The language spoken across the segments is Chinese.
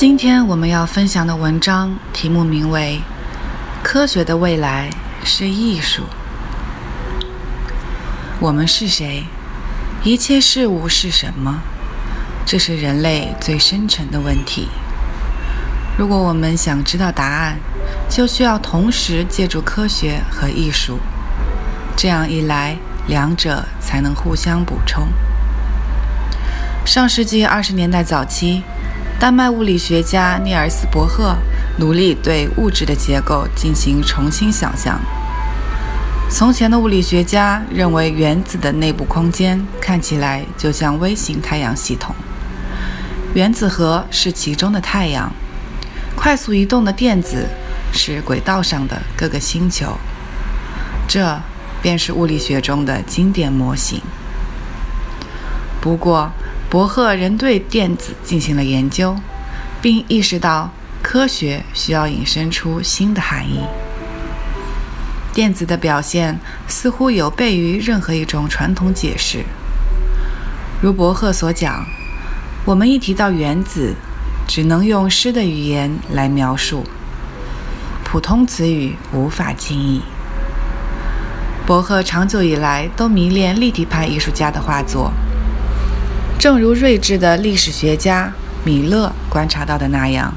今天我们要分享的文章题目名为《科学的未来是艺术》。我们是谁？一切事物是什么？这是人类最深沉的问题。如果我们想知道答案，就需要同时借助科学和艺术。这样一来，两者才能互相补充。上世纪二十年代早期。丹麦物理学家尼尔斯·伯赫努力对物质的结构进行重新想象。从前的物理学家认为，原子的内部空间看起来就像微型太阳系统，原子核是其中的太阳，快速移动的电子是轨道上的各个星球。这便是物理学中的经典模型。不过，伯赫仍对电子进行了研究，并意识到科学需要引申出新的含义。电子的表现似乎有悖于任何一种传统解释。如伯赫所讲，我们一提到原子，只能用诗的语言来描述，普通词语无法记忆。伯赫长久以来都迷恋立体派艺术家的画作。正如睿智的历史学家米勒观察到的那样，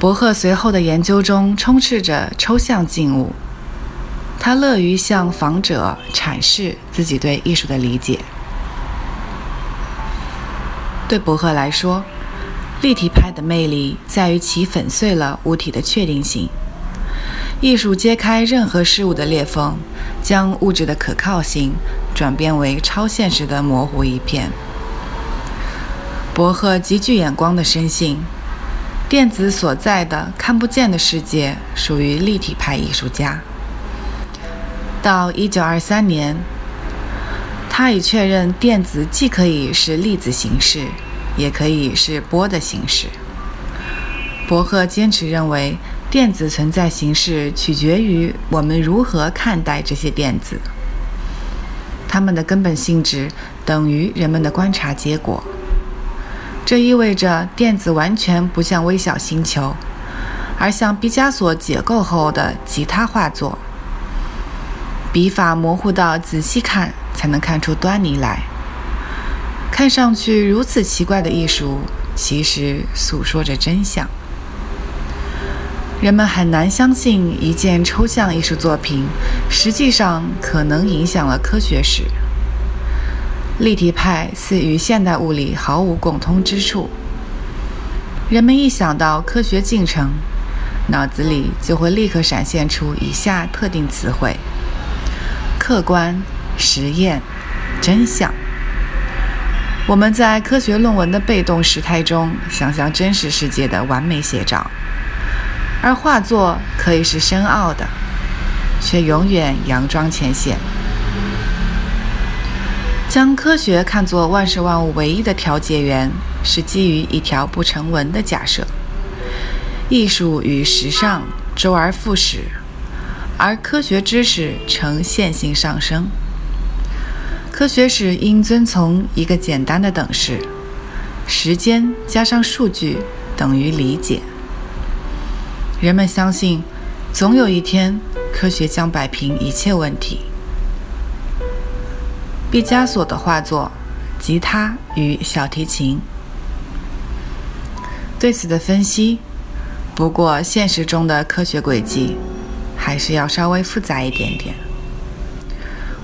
伯赫随后的研究中充斥着抽象静物。他乐于向访者阐释自己对艺术的理解。对伯赫来说，立体派的魅力在于其粉碎了物体的确定性。艺术揭开任何事物的裂缝，将物质的可靠性。转变为超现实的模糊一片。伯赫极具眼光的深信，电子所在的看不见的世界属于立体派艺术家。到1923年，他已确认电子既可以是粒子形式，也可以是波的形式。伯赫坚持认为，电子存在形式取决于我们如何看待这些电子。它们的根本性质等于人们的观察结果，这意味着电子完全不像微小星球，而像毕加索解构后的吉他画作，笔法模糊到仔细看才能看出端倪来。看上去如此奇怪的艺术，其实诉说着真相。人们很难相信一件抽象艺术作品实际上可能影响了科学史。立体派似与现代物理毫无共通之处。人们一想到科学进程，脑子里就会立刻闪现出以下特定词汇：客观、实验、真相。我们在科学论文的被动时态中想象真实世界的完美写照。而画作可以是深奥的，却永远佯装浅显。将科学看作万事万物唯一的调节员，是基于一条不成文的假设：艺术与时尚周而复始，而科学知识呈线性上升。科学史应遵从一个简单的等式：时间加上数据等于理解。人们相信，总有一天，科学将摆平一切问题。毕加索的画作《吉他与小提琴》对此的分析，不过现实中的科学轨迹还是要稍微复杂一点点。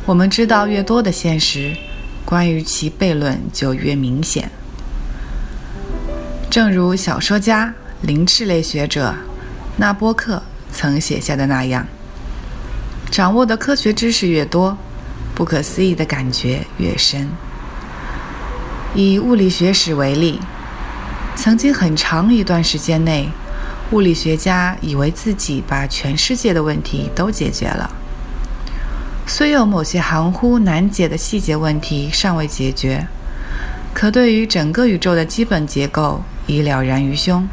我们知道越多的现实，关于其悖论就越明显。正如小说家、灵智类学者。纳波克曾写下的那样：掌握的科学知识越多，不可思议的感觉越深。以物理学史为例，曾经很长一段时间内，物理学家以为自己把全世界的问题都解决了。虽有某些含糊难解的细节问题尚未解决，可对于整个宇宙的基本结构已了然于胸。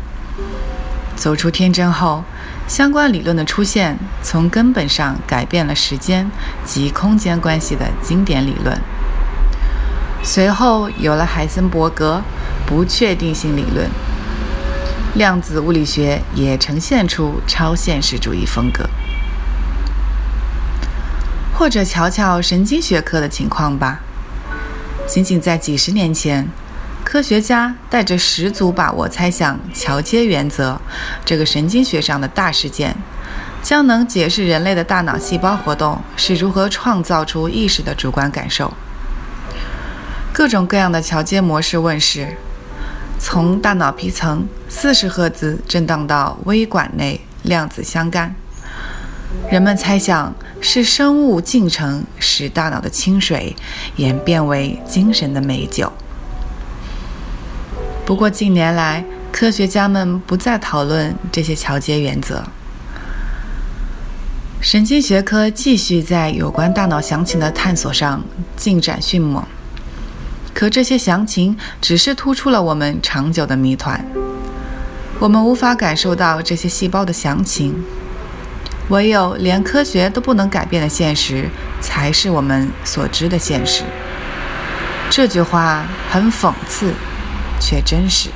走出天真后，相关理论的出现，从根本上改变了时间及空间关系的经典理论。随后有了海森伯格不确定性理论，量子物理学也呈现出超现实主义风格。或者瞧瞧神经学科的情况吧。仅仅在几十年前，科学家带着十足把握猜想桥接原则这个神经学上的大事件，将能解释人类的大脑细胞活动是如何创造出意识的主观感受。各种各样的桥接模式问世，从大脑皮层四十赫兹震荡到微管内量子相干。人们猜想是生物进程使大脑的清水演变为精神的美酒。不过近年来，科学家们不再讨论这些桥接原则。神经学科继续在有关大脑详情的探索上进展迅猛，可这些详情只是突出了我们长久的谜团。我们无法感受到这些细胞的详情。唯有连科学都不能改变的现实，才是我们所知的现实。这句话很讽刺，却真实。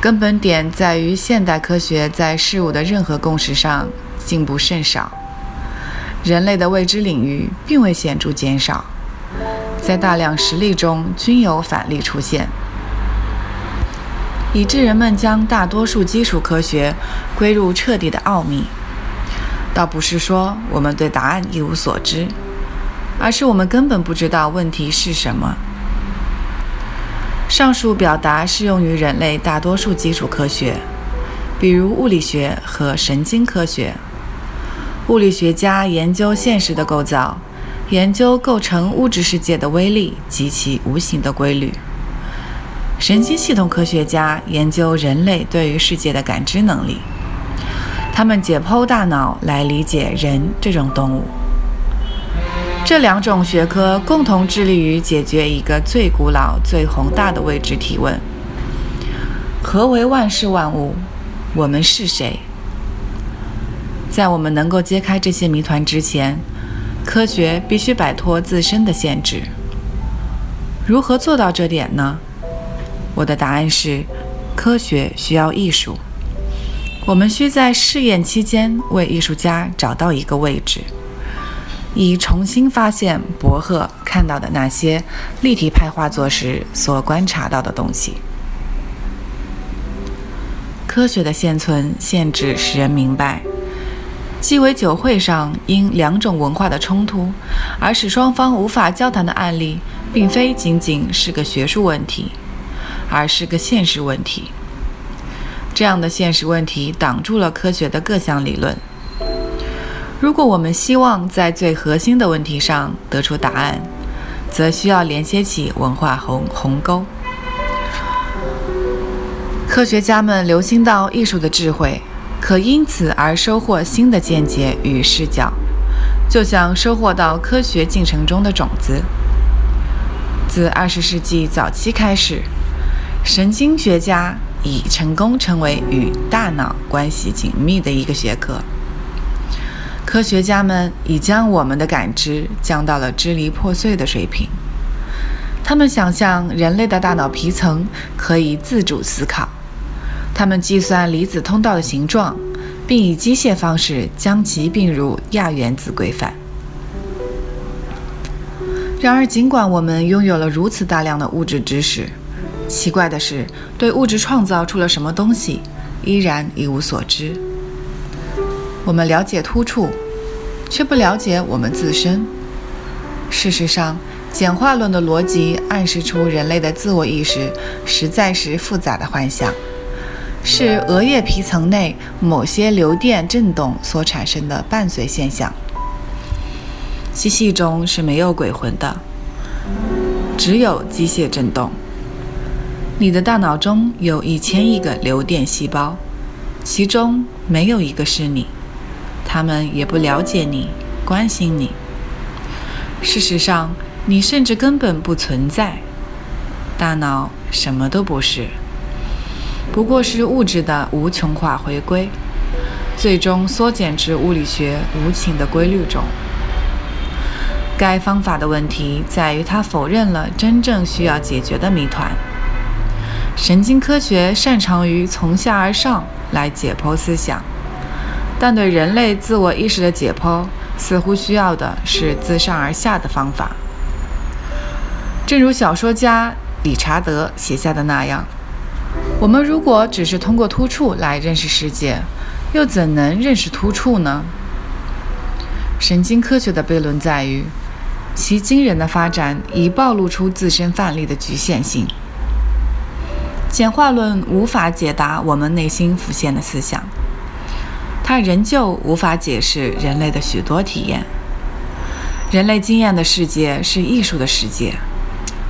根本点在于，现代科学在事物的任何共识上进步甚少，人类的未知领域并未显著减少，在大量实例中均有反例出现。以致人们将大多数基础科学归入彻底的奥秘，倒不是说我们对答案一无所知，而是我们根本不知道问题是什么。上述表达适用于人类大多数基础科学，比如物理学和神经科学。物理学家研究现实的构造，研究构成物质世界的微粒及其无形的规律。神经系统科学家研究人类对于世界的感知能力，他们解剖大脑来理解人这种动物。这两种学科共同致力于解决一个最古老、最宏大的未知提问：何为万事万物？我们是谁？在我们能够揭开这些谜团之前，科学必须摆脱自身的限制。如何做到这点呢？我的答案是：科学需要艺术。我们需在试验期间为艺术家找到一个位置，以重新发现伯赫看到的那些立体派画作时所观察到的东西。科学的现存限制使人明白，鸡尾酒会上因两种文化的冲突而使双方无法交谈的案例，并非仅仅是个学术问题。而是个现实问题。这样的现实问题挡住了科学的各项理论。如果我们希望在最核心的问题上得出答案，则需要连接起文化鸿鸿沟。科学家们留心到艺术的智慧，可因此而收获新的见解与视角，就像收获到科学进程中的种子。自二十世纪早期开始。神经学家已成功成为与大脑关系紧密的一个学科。科学家们已将我们的感知降到了支离破碎的水平。他们想象人类的大脑皮层可以自主思考。他们计算离子通道的形状，并以机械方式将其并入亚原子规范。然而，尽管我们拥有了如此大量的物质知识，奇怪的是，对物质创造出了什么东西，依然一无所知。我们了解突触，却不了解我们自身。事实上，简化论的逻辑暗示出人类的自我意识实在是复杂的幻想，是额叶皮层内某些流电振动所产生的伴随现象。机器中是没有鬼魂的，只有机械振动。你的大脑中有一千亿个流电细胞，其中没有一个是你，他们也不了解你、关心你。事实上，你甚至根本不存在。大脑什么都不是，不过是物质的无穷化回归，最终缩减至物理学无情的规律中。该方法的问题在于，它否认了真正需要解决的谜团。神经科学擅长于从下而上来解剖思想，但对人类自我意识的解剖，似乎需要的是自上而下的方法。正如小说家理查德写下的那样：“我们如果只是通过突触来认识世界，又怎能认识突触呢？”神经科学的悖论在于，其惊人的发展已暴露出自身范例的局限性。简化论无法解答我们内心浮现的思想，它仍旧无法解释人类的许多体验。人类经验的世界是艺术的世界，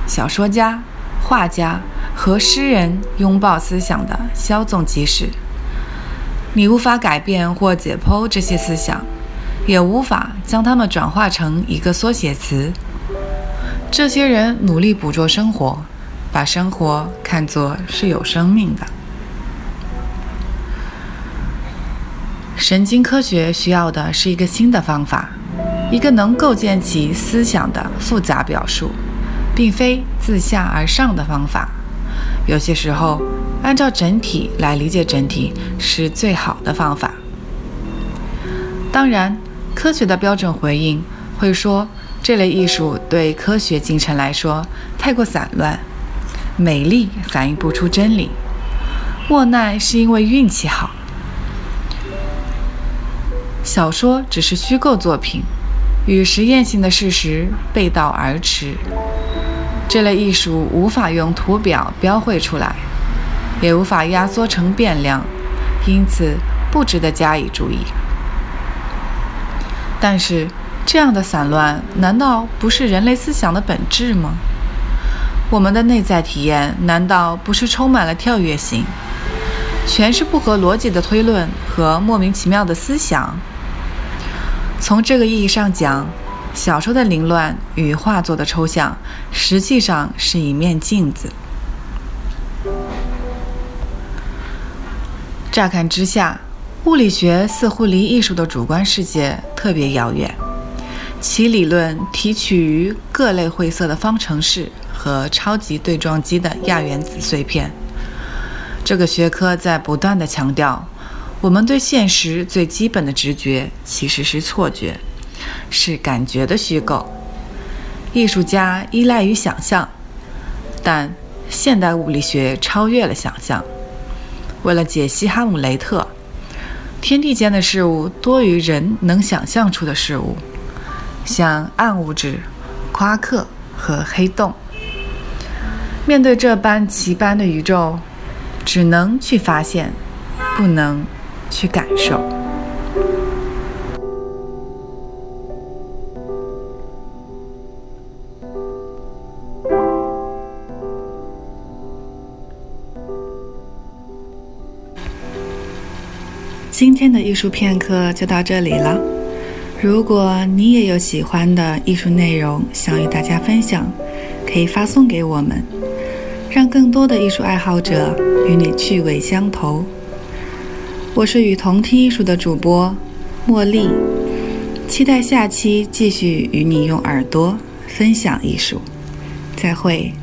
小说家、画家和诗人拥抱思想的稍纵即逝。你无法改变或解剖这些思想，也无法将它们转化成一个缩写词。这些人努力捕捉生活。把生活看作是有生命的。神经科学需要的是一个新的方法，一个能构建起思想的复杂表述，并非自下而上的方法。有些时候，按照整体来理解整体是最好的方法。当然，科学的标准回应会说，这类艺术对科学进程来说太过散乱。美丽反映不出真理，莫奈是因为运气好。小说只是虚构作品，与实验性的事实背道而驰。这类艺术无法用图表标绘出来，也无法压缩成变量，因此不值得加以注意。但是，这样的散乱难道不是人类思想的本质吗？我们的内在体验难道不是充满了跳跃性，全是不合逻辑的推论和莫名其妙的思想？从这个意义上讲，小说的凌乱与画作的抽象实际上是一面镜子。乍看之下，物理学似乎离艺术的主观世界特别遥远，其理论提取于各类晦涩的方程式。和超级对撞机的亚原子碎片。这个学科在不断的强调，我们对现实最基本的直觉其实是错觉，是感觉的虚构。艺术家依赖于想象，但现代物理学超越了想象。为了解析哈姆雷特，天地间的事物多于人能想象出的事物，像暗物质、夸克和黑洞。面对这般奇般的宇宙，只能去发现，不能去感受。今天的艺术片刻就到这里了。如果你也有喜欢的艺术内容想与大家分享，可以发送给我们。让更多的艺术爱好者与你趣味相投。我是与同听艺术的主播茉莉，期待下期继续与你用耳朵分享艺术。再会。